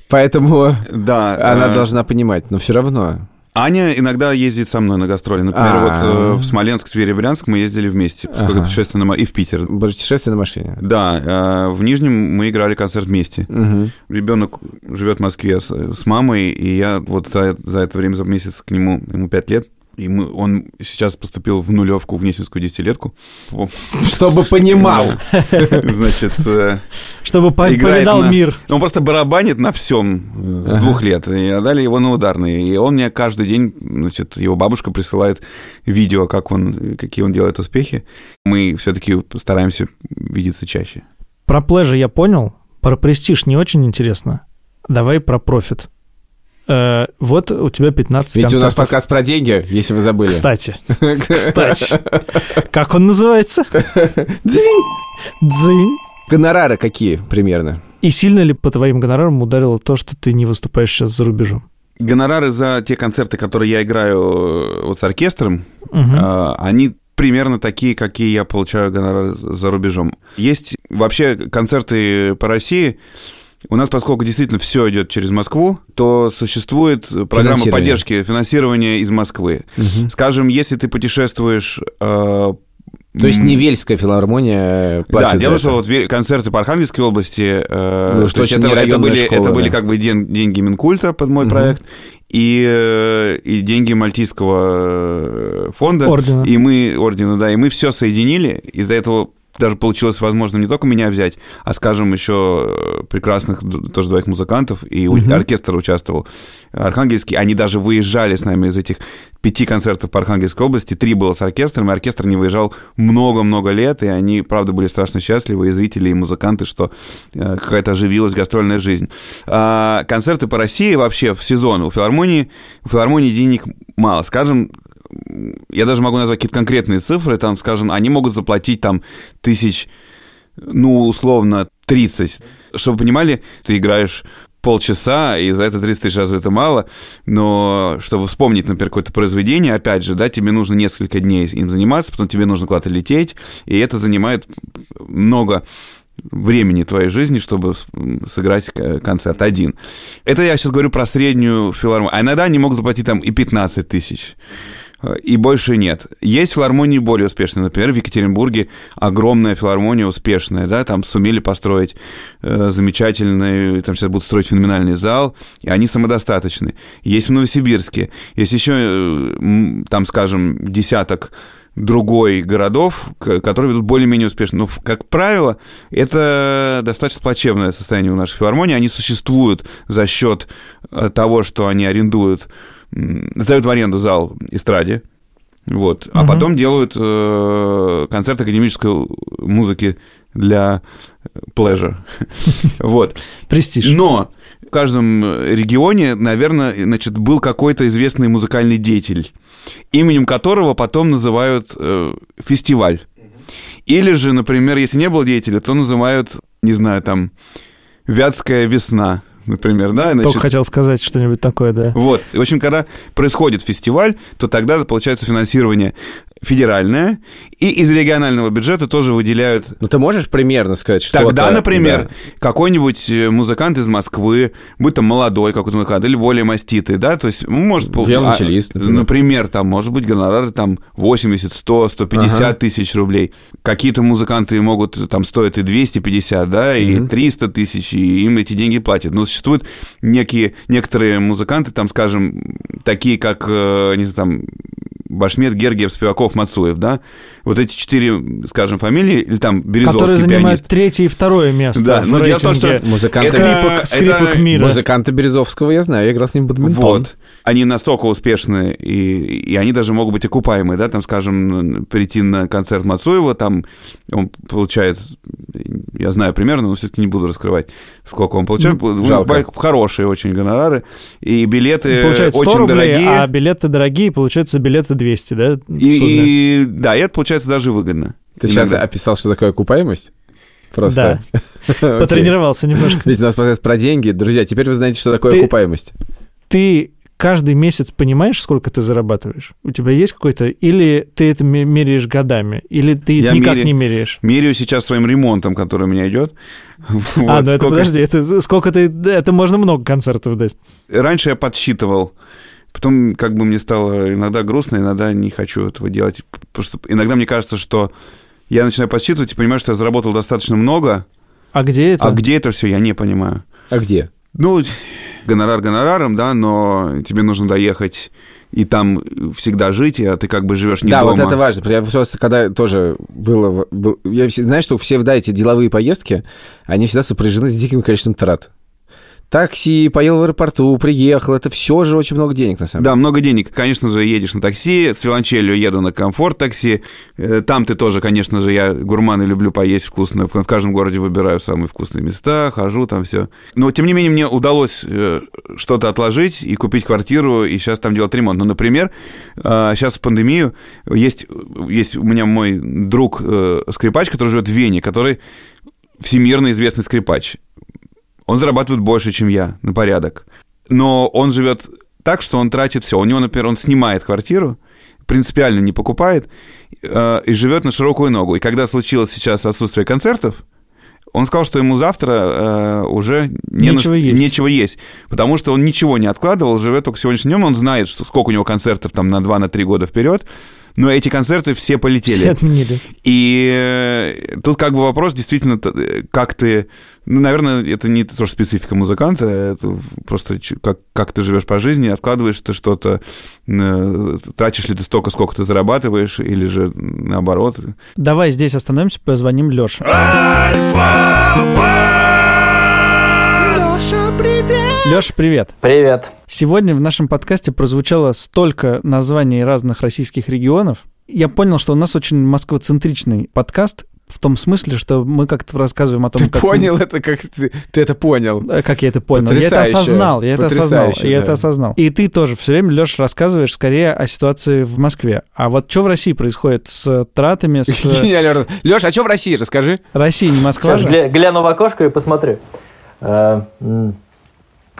A: поэтому
C: Да.
A: она
C: э,
A: должна понимать, но все равно.
C: Аня иногда ездит со мной на гастроли. Например,
A: А.
C: вот э, в Смоленск, Тверь и Брянск мы ездили вместе, поскольку
A: Ага.
C: путешествие на ма- и в Питер.
A: Путешествие на машине.
C: Да, э, в Нижнем мы играли концерт вместе.
A: Мгм.
C: Ребенок живет в Москве с, с мамой, и я вот за, за это время, за месяц к нему, ему пять лет, и мы, он сейчас поступил в нулевку в Гнесинскую десятилетку.
A: Чтобы понимал.
C: Значит, э,
B: Чтобы повидал
C: на-
B: мир.
C: Он просто барабанит на всем э, с двух лет. И отдали его на ударные. И он мне каждый день, значит, его бабушка присылает видео, как он, какие он делает успехи. Мы все-таки стараемся видеться чаще.
B: Про плеже я понял, про престиж не очень интересно. Давай про профит. Э, вот у тебя 15
A: Ведь у нас
B: концертов.
A: подкаст про деньги, если вы забыли.
B: Кстати, кстати. Как он называется?
A: Дзинь.
B: Дзынь.
A: Гонорары какие примерно?
B: И сильно ли по твоим гонорарам ударило то, что ты не выступаешь сейчас за рубежом?
C: Гонорары за те концерты, которые я играю э, вот с оркестром, а, они примерно такие, какие я получаю гонорары за рубежом. Есть вообще концерты по России. У нас, поскольку действительно все идет через Москву, то существует программа
A: Финансирование.
C: поддержки, финансирования из Москвы. Скажем, если ты путешествуешь... э,
A: То есть не Вельская филармония платит
C: Да, дело в том, что вот концерты по Архангельской области, э,
A: Ну,
C: то
A: что
C: это, это были,
A: школа,
C: это были
A: да.
C: как бы ден- деньги Минкульта под мой
A: Мгм.
C: проект и, э, и деньги Мальтийского э, фонда.
B: Ордена.
C: И мы, ордена, да, и мы все соединили. Из-за этого даже получилось возможно не только меня взять, а, скажем, еще э, прекрасных тоже двоих музыкантов, и у-
B: Мгм.
C: оркестр участвовал. Архангельский, они даже выезжали с нами из этих пяти концертов по Архангельской области, три было с оркестром, и оркестр не выезжал много-много лет, и они, правда, были страшно счастливы, и зрители, и музыканты, что э, какая-то оживилась гастрольная жизнь. А, концерты по России вообще в сезон у филармонии, у филармонии денег мало. Скажем, я даже могу назвать какие-то конкретные цифры, там, скажем, они могут заплатить там тысяч, ну, условно, 30. Чтобы понимали, ты играешь полчаса, и за это 30 тысяч разве это мало, но чтобы вспомнить, например, какое-то произведение, опять же, да, тебе нужно несколько дней им заниматься, потом тебе нужно куда-то лететь, и это занимает много времени твоей жизни, чтобы сыграть концерт один. Это я сейчас говорю про среднюю филармонию. А иногда они могут заплатить там и 15 тысяч. И больше нет. Есть филармонии более успешные. Например, в Екатеринбурге огромная филармония успешная, да, там сумели построить э, замечательный, там сейчас будут строить феноменальный зал, и они самодостаточны. Есть в Новосибирске, есть еще, э, там, скажем, десяток другой городов, которые ведут более-менее успешно. Но, в- как правило, это достаточно плачевное состояние у нашей филармонии. Они существуют за счет э, того, что они арендуют, сдают в аренду зал эстраде, вот, а
B: Мгм.
C: потом делают э, концерт академической музыки для pleasure. Вот.
B: Престиж.
C: Но в каждом регионе, наверное, значит, был какой-то известный музыкальный деятель, именем которого потом называют э, фестиваль. Или же, например, если не было деятеля, то называют, не знаю, там, Вятская весна, например, да? Значит,
B: Только хотел сказать что-нибудь такое, да.
C: вот. И, в общем, когда происходит фестиваль, то тогда получается финансирование федеральная, и из регионального бюджета тоже выделяют
A: Ну, ты можешь примерно сказать, что
C: Тогда, например, какой-нибудь э, музыкант из Москвы, будь там молодой какой-то музыкант или более маститый, да, то есть ну, может...
A: Виолончелист,
C: а,
A: например.
C: например, там, может быть, гонорары там 80, 100, 150
A: Ага.
C: тысяч рублей. Какие-то музыканты могут, там, стоят и 250, да, и 300 тысяч, и им эти деньги платят. Но существуют некие, некоторые музыканты, там, скажем, такие, как, э, не знаю, там, Башмет, Гергиев, Спиваков, Мацуев, да? Вот эти четыре, скажем, фамилии, или там Березовский
B: Которые занимают
C: пианист.
B: третье и второе место
C: Да,
B: в
C: но дело в том, что
A: Музыканты,
B: скрипок,
C: Это-
B: скрипок
C: это
B: мира.
A: музыканты Березовского я знаю, я играл с ним в бадминтон.
C: Вот. Они настолько успешны, и, и они даже могут быть окупаемые, да, там, скажем, прийти на концерт Мацуева, там он получает, я знаю примерно, но все-таки не буду раскрывать, сколько он получает.
A: Ну, жалко.
C: Хорошие очень гонорары, и билеты
B: Получается 100
C: очень
B: рублей,
C: дорогие.
B: а билеты дорогие, получается билеты 200, да?
C: и, и- да, и это получается даже выгодно.
A: Ты сейчас
C: Иногда.
A: описал, что такое окупаемость? Просто. Окей.
B: Потренировался немножко.
A: Ведь у нас подкаст про деньги. Друзья, теперь вы знаете, что такое
B: Ты-
A: окупаемость.
B: Ты каждый месяц понимаешь, сколько ты зарабатываешь? У тебя есть какой-то... Или ты это ме- меряешь годами? Или ты
C: Я
B: никак
C: меря-
B: не меряешь?
C: Меряю сейчас своим ремонтом, который у меня идет.
B: а,
C: Вот
B: ну это подожди, это сколько ты... да, Это можно много концертов дать.
C: Раньше я подсчитывал. Потом как бы мне стало иногда грустно, иногда не хочу этого делать. Потому что иногда мне кажется, что я начинаю подсчитывать и понимаю, что я заработал достаточно много,
B: А где это?
C: а где это все, я не понимаю.
A: А где?
C: Ну, гонорар гонораром, да, но тебе нужно доехать и там всегда жить, а ты как бы живешь не
A: да,
C: дома.
A: вот это важно. Я просто когда тоже было... был- я все- знаю, что все, да, эти деловые поездки, они всегда сопряжены с диким количеством трат. Такси, поел в аэропорту, приехал. Это все же очень много денег, на самом деле.
C: Да, много денег. Конечно же, едешь на такси, с виолончелью еду на комфорт такси. Э, Там ты тоже, конечно же, я гурман и люблю поесть вкусно. В каждом городе выбираю самые вкусные места, хожу там все. Но, тем не менее, мне удалось э, что-то отложить и купить квартиру, и сейчас там делать ремонт. Ну, например, сейчас в пандемию есть, есть у меня мой друг э, скрипач, который живет в Вене, который всемирно известный скрипач. Он зарабатывает больше, чем я, на порядок. Но он живет так, что он тратит все. У него, например, он снимает квартиру, принципиально не покупает э, и живет на широкую ногу. И когда случилось сейчас отсутствие концертов, он сказал, что ему завтра э, уже не
B: Нечего
C: на-
B: есть.
C: нечего есть. Потому что он ничего не откладывал, живет только сегодняшним днем. Он знает, что сколько у него концертов там на 2-3 года вперед. Но эти концерты все полетели.
B: Все отменили.
C: И э, тут как бы вопрос действительно, э, как ты... Ну, наверное, это не тоже специфика музыканта, это просто как, как ты живешь по жизни, откладываешь ты что-то, э, тратишь ли ты столько, сколько ты зарабатываешь, или же наоборот.
B: Давай здесь остановимся, позвоним Лёше. Лёша, привет.
G: Привет.
B: Сегодня в нашем подкасте прозвучало столько названий разных российских регионов. Я понял, что у нас очень москвоцентричный подкаст, в том смысле, что мы как-то рассказываем о том,
A: Ты
B: как...
A: понял это, как ты, ты это понял.
B: Э, Как я это понял? Я это осознал, я это осознал,
A: Потрясающе,
B: я
A: да.
B: это осознал. И ты тоже все время, Леш, рассказываешь скорее о ситуации в Москве. А вот что в России происходит с тратами, с.
A: Леш, а что в России, расскажи?
B: Россией, не Москва
G: Сейчас гляну в окошко и посмотрю.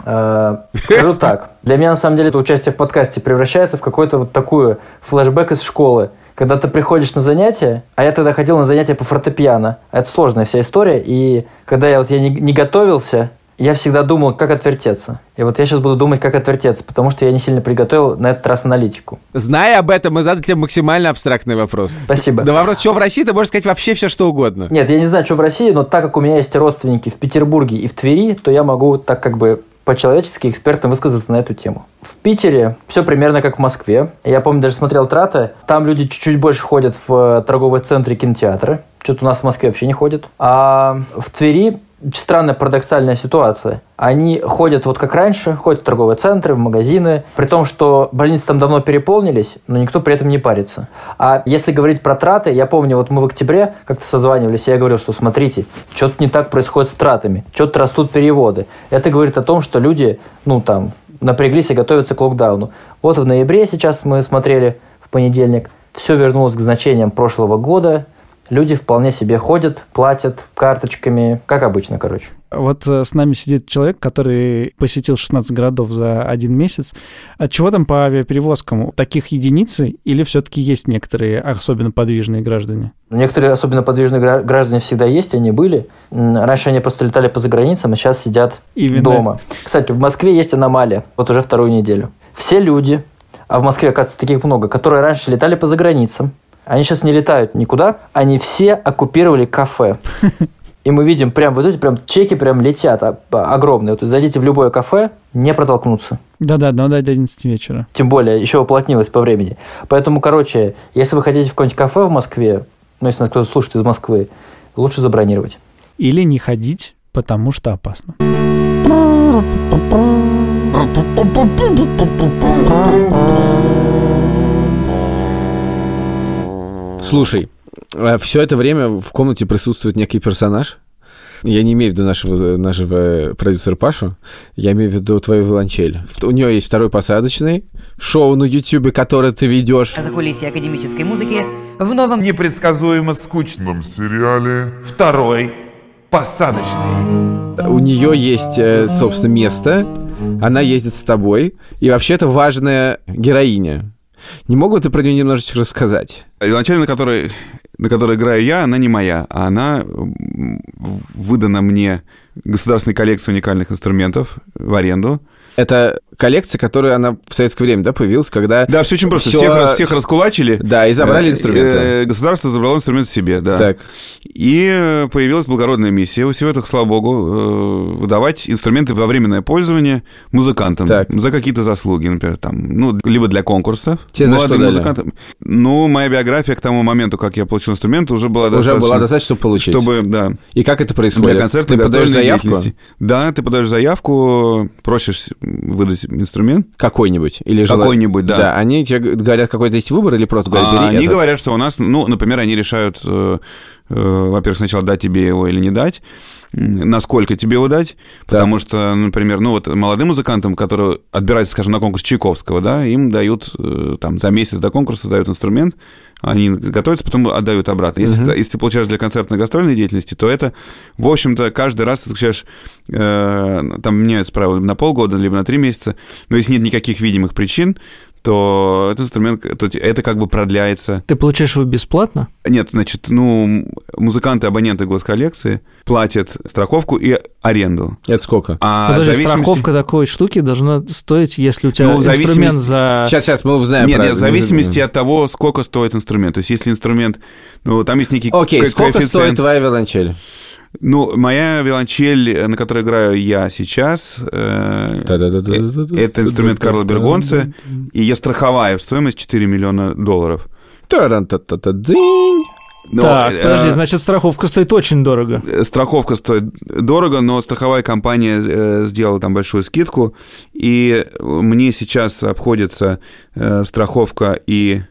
G: Э, Скажу так. Для меня, на самом деле, это участие в подкасте превращается в какой-то вот такую флешбэк из школы. Когда ты приходишь на занятия, а я тогда ходил на занятия по фортепиано. Это сложная вся история. И когда я, вот, я не, не готовился, я всегда думал, как отвертеться. И вот я сейчас буду думать, как отвертеться, потому что я не сильно приготовил на этот раз аналитику.
A: Зная об этом, мы задали тебе максимально абстрактный вопрос.
G: Спасибо.
A: На вопрос, что в России, ты можешь сказать вообще все, что угодно.
G: Нет, я не знаю, что в России, но так как у меня есть родственники в Петербурге и в Твери, то я могу так как бы по-человечески экспертам высказаться на эту тему. В Питере все примерно как в Москве. Я помню, даже смотрел траты. Там люди чуть-чуть больше ходят в э, торговые центры и кинотеатры. Что-то у нас в Москве вообще не ходят. А в Твери странная парадоксальная ситуация. Они ходят вот как раньше, ходят в торговые центры, в магазины, при том, что больницы там давно переполнились, но никто при этом не парится. А если говорить про траты, я помню, вот мы в октябре как-то созванивались, и я говорил, что смотрите, что-то не так происходит с тратами, что-то растут переводы. Это говорит о том, что люди, ну там, напряглись и готовятся к локдауну. Вот в ноябре сейчас мы смотрели в понедельник, все вернулось к значениям прошлого года, люди вполне себе ходят, платят карточками, как обычно, короче.
B: Вот э, с нами сидит человек, который посетил 16 городов за один месяц. От чего там по авиаперевозкам? Таких единицы или все-таки есть некоторые особенно подвижные граждане?
G: Некоторые особенно подвижные гра- граждане всегда есть, они были. Раньше они просто летали по заграницам, а сейчас сидят
B: Именно.
G: дома. Кстати, в Москве есть аномалия, вот уже вторую неделю. Все люди, а в Москве, оказывается, таких много, которые раньше летали по заграницам, они сейчас не летают никуда, они все оккупировали кафе. И мы видим прям вот эти прям чеки прям летят а, огромные. Вот зайдите в любое кафе, не протолкнуться.
B: Да-да, но до 11 вечера.
G: Тем более, еще уплотнилось по времени. Поэтому, короче, если вы хотите в какое-нибудь кафе в Москве, ну, если нас кто-то слушает из Москвы, лучше забронировать.
B: Или не ходить, потому что опасно.
A: Слушай, все это время в комнате присутствует некий персонаж. Я не имею в виду нашего, нашего продюсера Пашу, я имею в виду твою виолончель. В- У нее есть второй посадочный шоу на Ютьюбе, которое ты ведешь.
H: За кулисье академической музыки в новом
I: непредсказуемо скучном сериале «Второй посадочный».
A: У нее есть, э, собственно, место, она ездит с тобой, и вообще это важная героиня. Не могу ты про нее немножечко рассказать?
C: Виолончель, на которой, на которой играю я, она не моя. а Она выдана мне государственной коллекцией уникальных инструментов в аренду.
A: Это коллекция, которая она в советское время, да, появилась, когда...
C: Да, все очень просто.
A: Всё-
C: Всех, всех раскулачили.
A: Да, и забрали
C: Э,
A: инструменты.
C: э, Государство забрало инструмент себе, да.
A: Так.
C: И э, появилась благородная миссия у всего этого, слава богу, выдавать инструменты во временное пользование музыкантам
A: Так.
C: за какие-то заслуги, например, там, ну, либо для конкурсов.
A: Тебе за что
C: музыкантам. Ну, моя биография к тому моменту, как я получил инструмент, уже была
A: Уже
C: достаточно...
A: была достаточно, чтобы получить.
C: Чтобы, да,
A: И как это происходит?
C: для концертной
A: Ты подаешь заявку?
C: Да, ты подаешь заявку, просишь выдать инструмент.
A: Какой-нибудь? Или жела-
C: Какой-нибудь, да.
A: Да, они тебе говорят, какой-то есть выбор, или просто говорят, бери
C: А они
A: этот?
C: говорят, что у нас, ну, например, они решают, э, э, во-первых, сначала дать тебе его или не дать, насколько тебе его дать, потому что, например, ну вот молодым музыкантам, которые отбираются, скажем, на конкурс Чайковского, да, им дают э, там за месяц до конкурса дают инструмент, они готовятся, потом отдают обратно. Если, ты- если ты получаешь для концертной гастрольной деятельности, то это, в общем-то, каждый раз ты получаешь, э, там меняются правила либо на полгода, либо на три месяца, но если нет никаких видимых причин, то этот инструмент, то это как бы продляется.
B: Ты получаешь его бесплатно?
C: Нет, значит, ну, музыканты, абоненты госколлекции платят страховку и аренду.
A: Это сколько?
C: А
B: Подожди,
C: в зависимости-
B: страховка такой штуки должна стоить, если у тебя
C: Ну, в
B: инструмент
C: зависимости-
B: за...
A: Сейчас, сейчас, мы узнаем
C: Нет, нет, в зависимости от того, сколько стоит инструмент. То есть, если инструмент, ну, там есть некий
A: Окей,
C: ко-
A: сколько
C: коэффициент.
A: стоит твоя виолончель?
C: Ну, моя виолончель, на которой играю я сейчас, это инструмент Карла Бергонца, и я страховая стоимость 4 миллиона долларов. Но,
B: так, подожди, значит, страховка стоит очень дорого.
C: Страховка стоит дорого, но страховая компания сделала там большую скидку, и мне сейчас обходится страховка и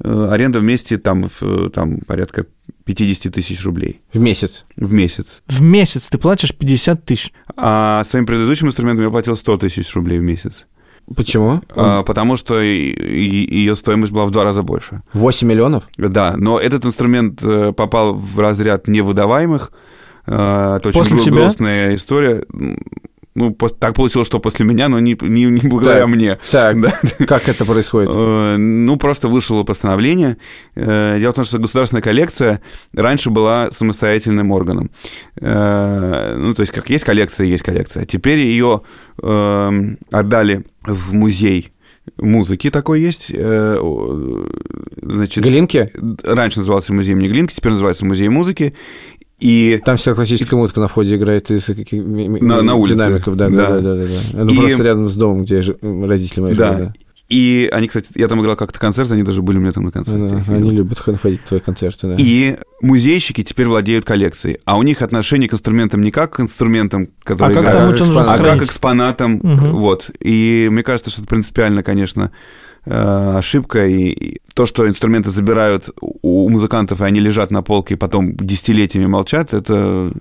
C: аренда вместе там, в, там порядка 50 тысяч рублей
A: В месяц.
C: в месяц.
B: В месяц ты платишь 50 тысяч.
C: А своим предыдущим инструментом я платил 100 тысяч рублей в месяц.
A: Почему?
C: А, потому что ее стоимость была в два раза больше.
A: 8 миллионов?
C: Да, но этот инструмент э, попал в разряд невыдаваемых. Э, Это очень
B: После
C: гру-
B: тебя?
C: грустная история. Ну, так получилось, что после меня, но не, не, не благодаря
A: Так,
C: мне.
A: Так,
C: Да.
A: как это происходит?
C: Э, Ну, просто вышло постановление. Э, Дело в том, что государственная коллекция раньше была самостоятельным органом. Э, Ну, то есть, как есть коллекция, есть коллекция. Теперь ее эм, отдали в музей музыки такой есть. Значит,
A: Глинки?
C: раньше назывался музей имени Глинки, теперь называется музей музыки. И
A: Там вся классическая музыка на входе играет из каких-
C: На- на улице.
A: динамиков. Да, да, да,
C: Да.
A: да, да, да. Ну,
C: И-
A: просто рядом с домом, где жи- родители мои
C: Да.
A: жили, да.
C: И они, кстати, я там играл как-то концерт, они даже были у меня там на концерте.
A: Да,
C: я их
A: Они любят ходить в твои концерты, да.
C: И музейщики теперь владеют коллекцией, а у них отношение к инструментам не как к инструментам, которые
B: А как
C: играют,
B: тому, что нужно
C: а как экспонатам.
B: Мгм.
C: Вот. И мне кажется, что это принципиально, конечно, ошибка. И то, что инструменты забирают у музыкантов, и они лежат на полке, и потом десятилетиями молчат, это,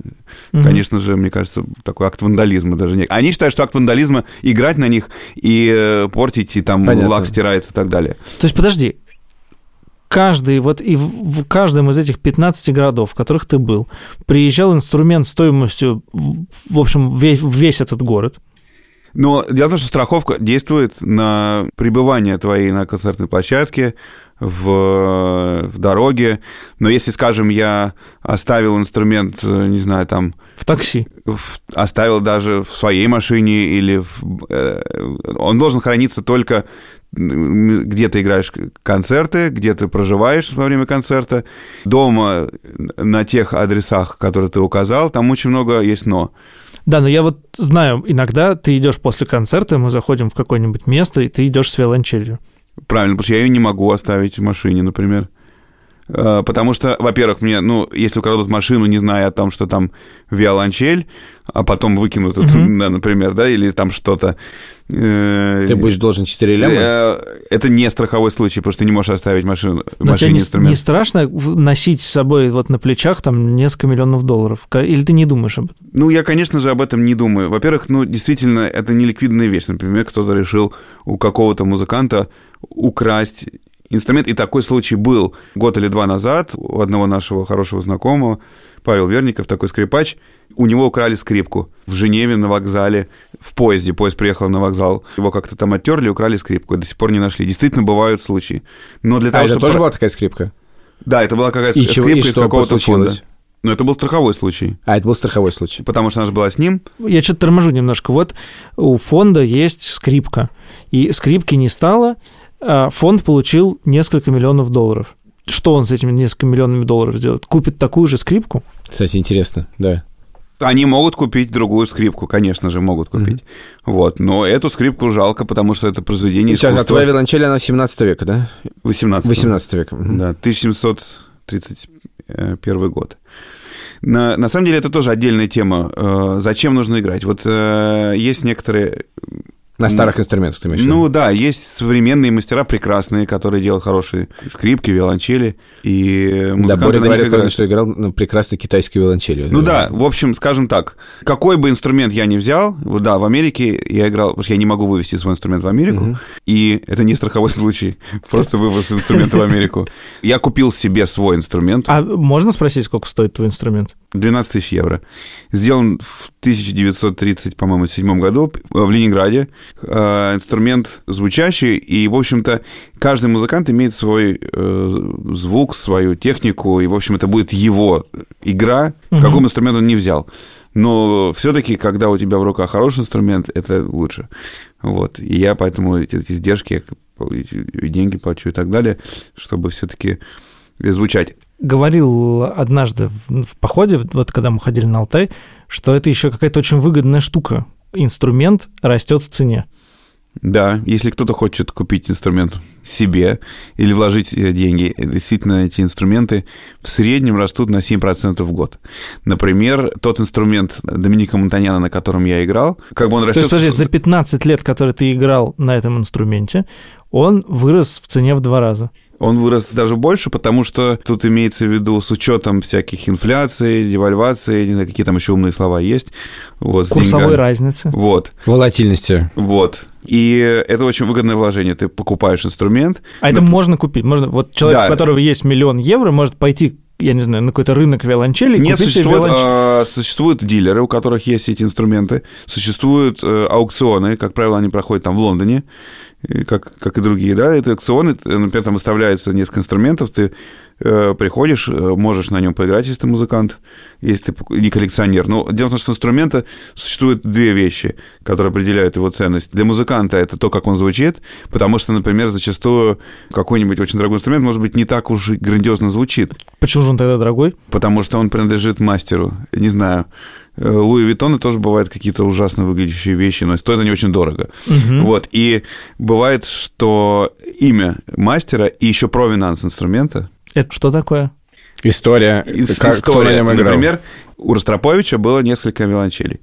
B: Мгм.
C: конечно же, мне кажется, такой акт вандализма даже. не- Они считают, что акт вандализма играть на них и э, портить, и там
A: Понятно.
C: лак стирается и так далее.
B: То есть, подожди, каждый, вот и в, каждом из этих 15 городов, в которых ты был, приезжал инструмент стоимостью, в общем, весь, весь этот город.
C: Но дело в том, что страховка действует на пребывание твоей на концертной площадке, в, в дороге. Но если, скажем, я оставил инструмент, э, не знаю, там...
B: В такси.
C: в- оставил даже в своей машине или... в- э, он должен храниться только где ты играешь концерты, где ты проживаешь во время концерта. Дома на тех адресах, которые ты указал, там очень много есть «но».
B: Да, но я вот знаю, иногда ты идешь после концерта, мы заходим в какое-нибудь место, и ты идешь с виолончелью.
C: Правильно, потому что я ее не могу оставить в машине, например. Э, Потому что, во-первых, мне, ну, если украдут машину, не зная о том, что там виолончель, а потом выкинут,
B: Мгм.
C: да, например, да, или там что-то. э,
A: Ты будешь должен 4 ляма?
C: э, Это не страховой случай, потому что ты не можешь оставить машину,
B: Но
C: машине
B: не,
C: инструмент.
B: не страшно носить с собой вот на плечах там несколько миллионов долларов? Или ты не думаешь об этом?
C: Ну, я, конечно же, об этом не думаю. Во-первых, ну, действительно, это не ликвидная вещь. Например, кто-то решил у какого-то музыканта украсть инструмент. И такой случай был год или два назад у одного нашего хорошего знакомого, Павел Верников, такой скрипач. У него украли скрипку в Женеве на вокзале, в поезде. Поезд приехал на вокзал. Его как-то там оттерли, украли скрипку. И до сих пор не нашли. Действительно, бывают случаи. Но для
A: А
C: того,
A: это
C: чтобы...
A: тоже была такая скрипка?
C: Да, это была какая-то
A: И чего-
C: скрипка
A: и
C: из
A: что
C: какого-то фонда. Но это был страховой случай.
A: А, это был страховой случай.
C: Потому что она же была с ним,
B: Я что-то торможу немножко. Вот у фонда есть скрипка, и скрипки не стало, фонд получил несколько миллионов долларов. Что он с этими несколькими миллионами долларов сделает? Купит такую же скрипку?
A: Кстати, интересно, да.
C: Они могут купить другую скрипку, конечно же, могут купить. Вот. Но эту скрипку жалко, потому что это произведение
A: Сейчас, а
C: искусства
A: твоя виолончель, она 17 века, да?
C: 18
A: 18 века. Мгм.
C: Да, 1731 год. На, на самом деле это тоже отдельная тема. Э, зачем нужно играть? Вот э, есть некоторые...
A: На старых инструментах ты имеешь?
C: Ну да, есть современные мастера прекрасные, которые делают хорошие скрипки, виолончели, и
A: да, Боря говорит,
C: играют.
A: что играл на прекрасной китайской виолончели.
C: Ну да, в общем, скажем так, какой бы инструмент я ни взял, вот да, в Америке я играл, потому что я не могу вывести свой инструмент в Америку,
A: Мгм.
C: и это не страховой случай, просто вывоз инструмента в Америку. Я купил себе свой инструмент,
B: А можно спросить, сколько стоит твой инструмент?
C: 12 тысяч евро. Сделан в 1930, по-моему, седьмом году в Ленинграде. Э, Инструмент звучащий, и, в общем-то, каждый музыкант имеет свой э, звук, свою технику, и, в общем, это будет его игра,
B: Мгм.
C: какой инструмент он не взял. Но все-таки, когда у тебя в руках хороший инструмент, это лучше. Вот. И я поэтому эти, эти издержки, деньги плачу и так далее, чтобы все-таки звучать.
B: Говорил однажды в, в походе, вот когда мы ходили на Алтай, что это еще какая-то очень выгодная штука. Инструмент растет в цене.
C: Да, если кто-то хочет купить инструмент себе или вложить э, деньги, э, действительно эти инструменты в среднем растут на 7% в год. Например, тот инструмент Доминика Монтаняна, на котором я играл, как бы он
B: То
C: растет...
B: есть, подожди, за 15 лет, которые ты играл на этом инструменте, он вырос в цене в два раза.
C: Он вырос даже больше, потому что тут имеется в виду с учетом всяких инфляций, девальвации, не знаю, какие там еще умные слова есть. Вот,
B: Курсовой разницы.
C: Вот,
A: Волатильности.
C: вот. И это очень выгодное вложение. Ты покупаешь инструмент,
B: А это можно купить. Можно, вот человек,
C: Да.
B: у которого есть миллион евро, может пойти, я не знаю, на какой-то рынок виолончели
C: Нет, существуют,
B: виолончель.
C: а, существуют дилеры, у которых есть эти инструменты. Существуют э, аукционы, как правило, они проходят там в Лондоне, как, как и другие, да. Это аукционы, э, например, там выставляются несколько инструментов, ты э, приходишь, э, можешь на нем поиграть, если ты музыкант, если ты не коллекционер. Но дело в том, что инструмента существуют две вещи, которые определяют его ценность. Для музыканта это то, как он звучит, потому что, например, зачастую какой-нибудь очень дорогой инструмент, может быть, не так уж и грандиозно звучит
B: Почему же он тогда дорогой?
C: потому что он принадлежит мастеру. Не знаю. Луи Виттоны тоже бывают какие-то ужасно выглядящие вещи, но стоят они очень дорого.
B: Мгм.
C: Вот. И бывает, что имя мастера и еще провинанс инструмента.
B: Это что такое?
A: История.
C: Ис-
A: Как- кто на нем играл?
C: Например, у Ростроповича было несколько виолончелей.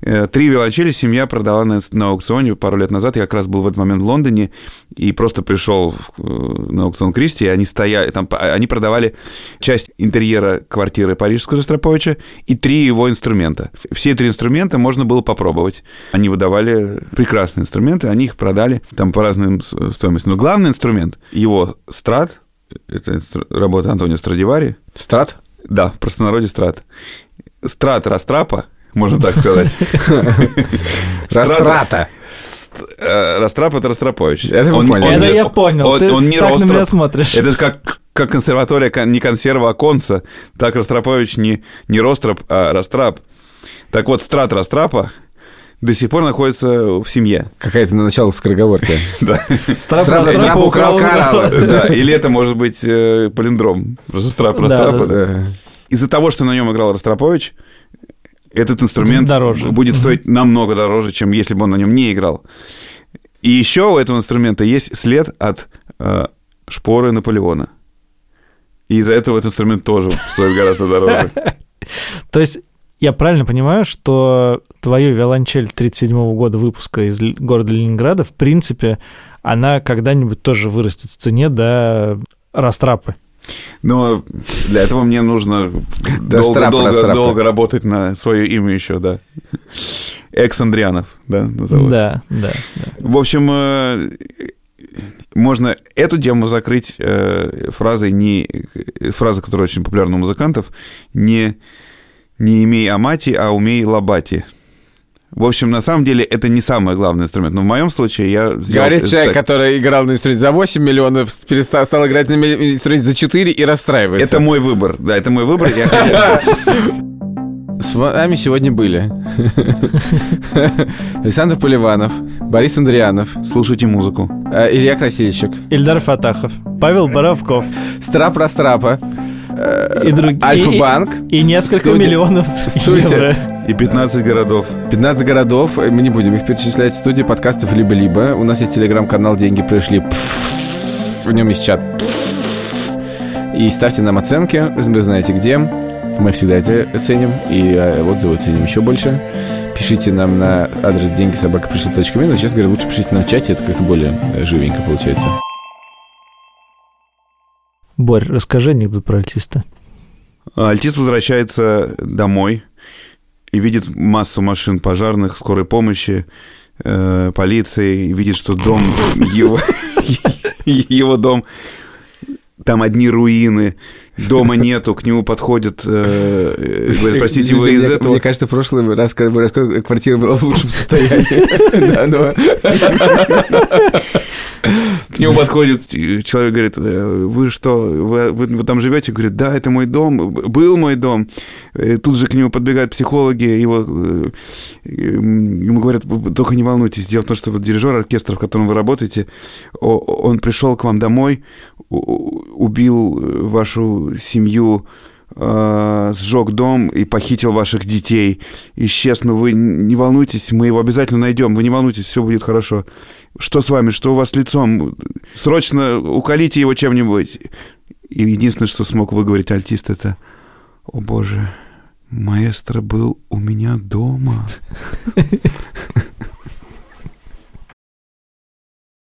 C: Э, Три виолончели семья продала на, на аукционе пару лет назад. Я как раз был в этот момент в Лондоне и просто пришел э, на аукцион Кристи. Они стояли, там, п- они продавали часть интерьера квартиры парижского Ростроповича и три его инструмента. Все три инструмента можно было попробовать. Они выдавали прекрасные инструменты, они их продали там по разным стоимостям. Но главный инструмент, его страт, это работа Антонио Страдивари.
A: Страт?
C: Да, в простонародье страт. Страт Растрапа, можно так сказать.
A: Растрата.
C: Ст- э, Растрап это Ростропович.
A: Это мы поняли.
B: Это я понял.
C: Он,
B: Ты
C: он не
B: так на меня
C: Ростроп.
B: смотришь.
C: Это же как, как консерватория, кон- не консерва, а конца. Так Ростропович не, не Ростроп, а Растрап. Так вот, страт Растрапа до сих пор находится в семье.
A: Какая-то на начало скороговорки.
C: Да.
B: Страп,
A: Страп,
B: Страп
A: Страп украл.
C: Да, Или это может быть э, палиндром. Просто страп
B: Да,
C: Растрапа.
B: да,
C: да. Из-за того, что на нем играл Ростропович, этот инструмент
B: Дороже.
C: будет стоить намного дороже, чем если бы он на нем не играл. И еще у этого инструмента есть след от э, шпоры Наполеона. И из-за этого этот инструмент тоже стоит гораздо дороже.
B: То есть я правильно понимаю, что твою виолончель 37 года выпуска из города Ленинграда, в принципе, она когда-нибудь тоже вырастет в цене до растрапы.
C: Но для этого мне нужно
A: Да,
C: долго,
A: страп,
C: долго,
A: растрапа.
C: долго работать на свое имя еще, да. Экс Андрианов, да, назовут.
B: Да, да, да.
C: В общем, э, можно эту тему закрыть э, фразой, не, фраза, которая очень популярна у музыкантов, не, не имей амати, а умей лабати. В общем, на самом деле, это не самый главный инструмент. Но в моем случае я сделал...
A: Говорит
C: это
A: человек,
C: так.
A: который играл на инструменте за 8 миллионов, перестал стал играть на инструменте за 4 и расстраивается.
C: Это мой выбор. Да, это мой выбор. Я
A: С вами сегодня были Александр Поливанов, Борис Андрианов,
C: Слушайте музыку.
A: э, Илья Красильщик,
B: Ильдар Фатахов, Павел Боровков
A: Страп Растрапа,
B: и другие.
A: Альфа-банк.
B: И, и несколько
A: Студия-
B: миллионов
A: студия.
B: евро.
C: И 15 городов.
A: 15 городов, мы не будем их перечислять, студии подкастов «Либо-либо». У нас есть телеграм-канал «Деньги пришли». Пф, В нем есть чат. И ставьте нам оценки, вы знаете где. Мы всегда это ценим, и э, отзывы ценим еще больше. Пишите нам на адрес деньги собака пришли.ми, но, честно говоря, лучше пишите нам в чате, это как-то более э, живенько получается.
B: Борь, расскажи анекдот про альтиста.
C: Альтист возвращается домой и видит массу машин пожарных, скорой помощи, э, полиции, и видит, что дом его, его дом, там одни руины, дома нету, к нему подходят, э, говорят, простите, вы из
A: мне,
C: этого...
A: Мне кажется, в прошлый раз, когда квартира была в лучшем состоянии.
C: К нему подходит человек, говорит, «Э, вы что, вы, вы- там живете? Говорит, да, это мой дом, был мой дом. Э, Тут же к нему подбегают психологи, его, э, ему говорят, «Вы только не волнуйтесь, дело в том, что вот дирижер оркестра, в котором вы работаете, он пришел к вам домой, убил вашу семью, э, сжег дом и похитил ваших детей. Исчез, но вы не волнуйтесь, мы его обязательно найдем, вы не волнуйтесь, все будет хорошо. Что с вами, что у вас лицом? Срочно уколите его чем-нибудь. И единственное, что смог выговорить альтист, это «О боже, маэстро был у меня дома».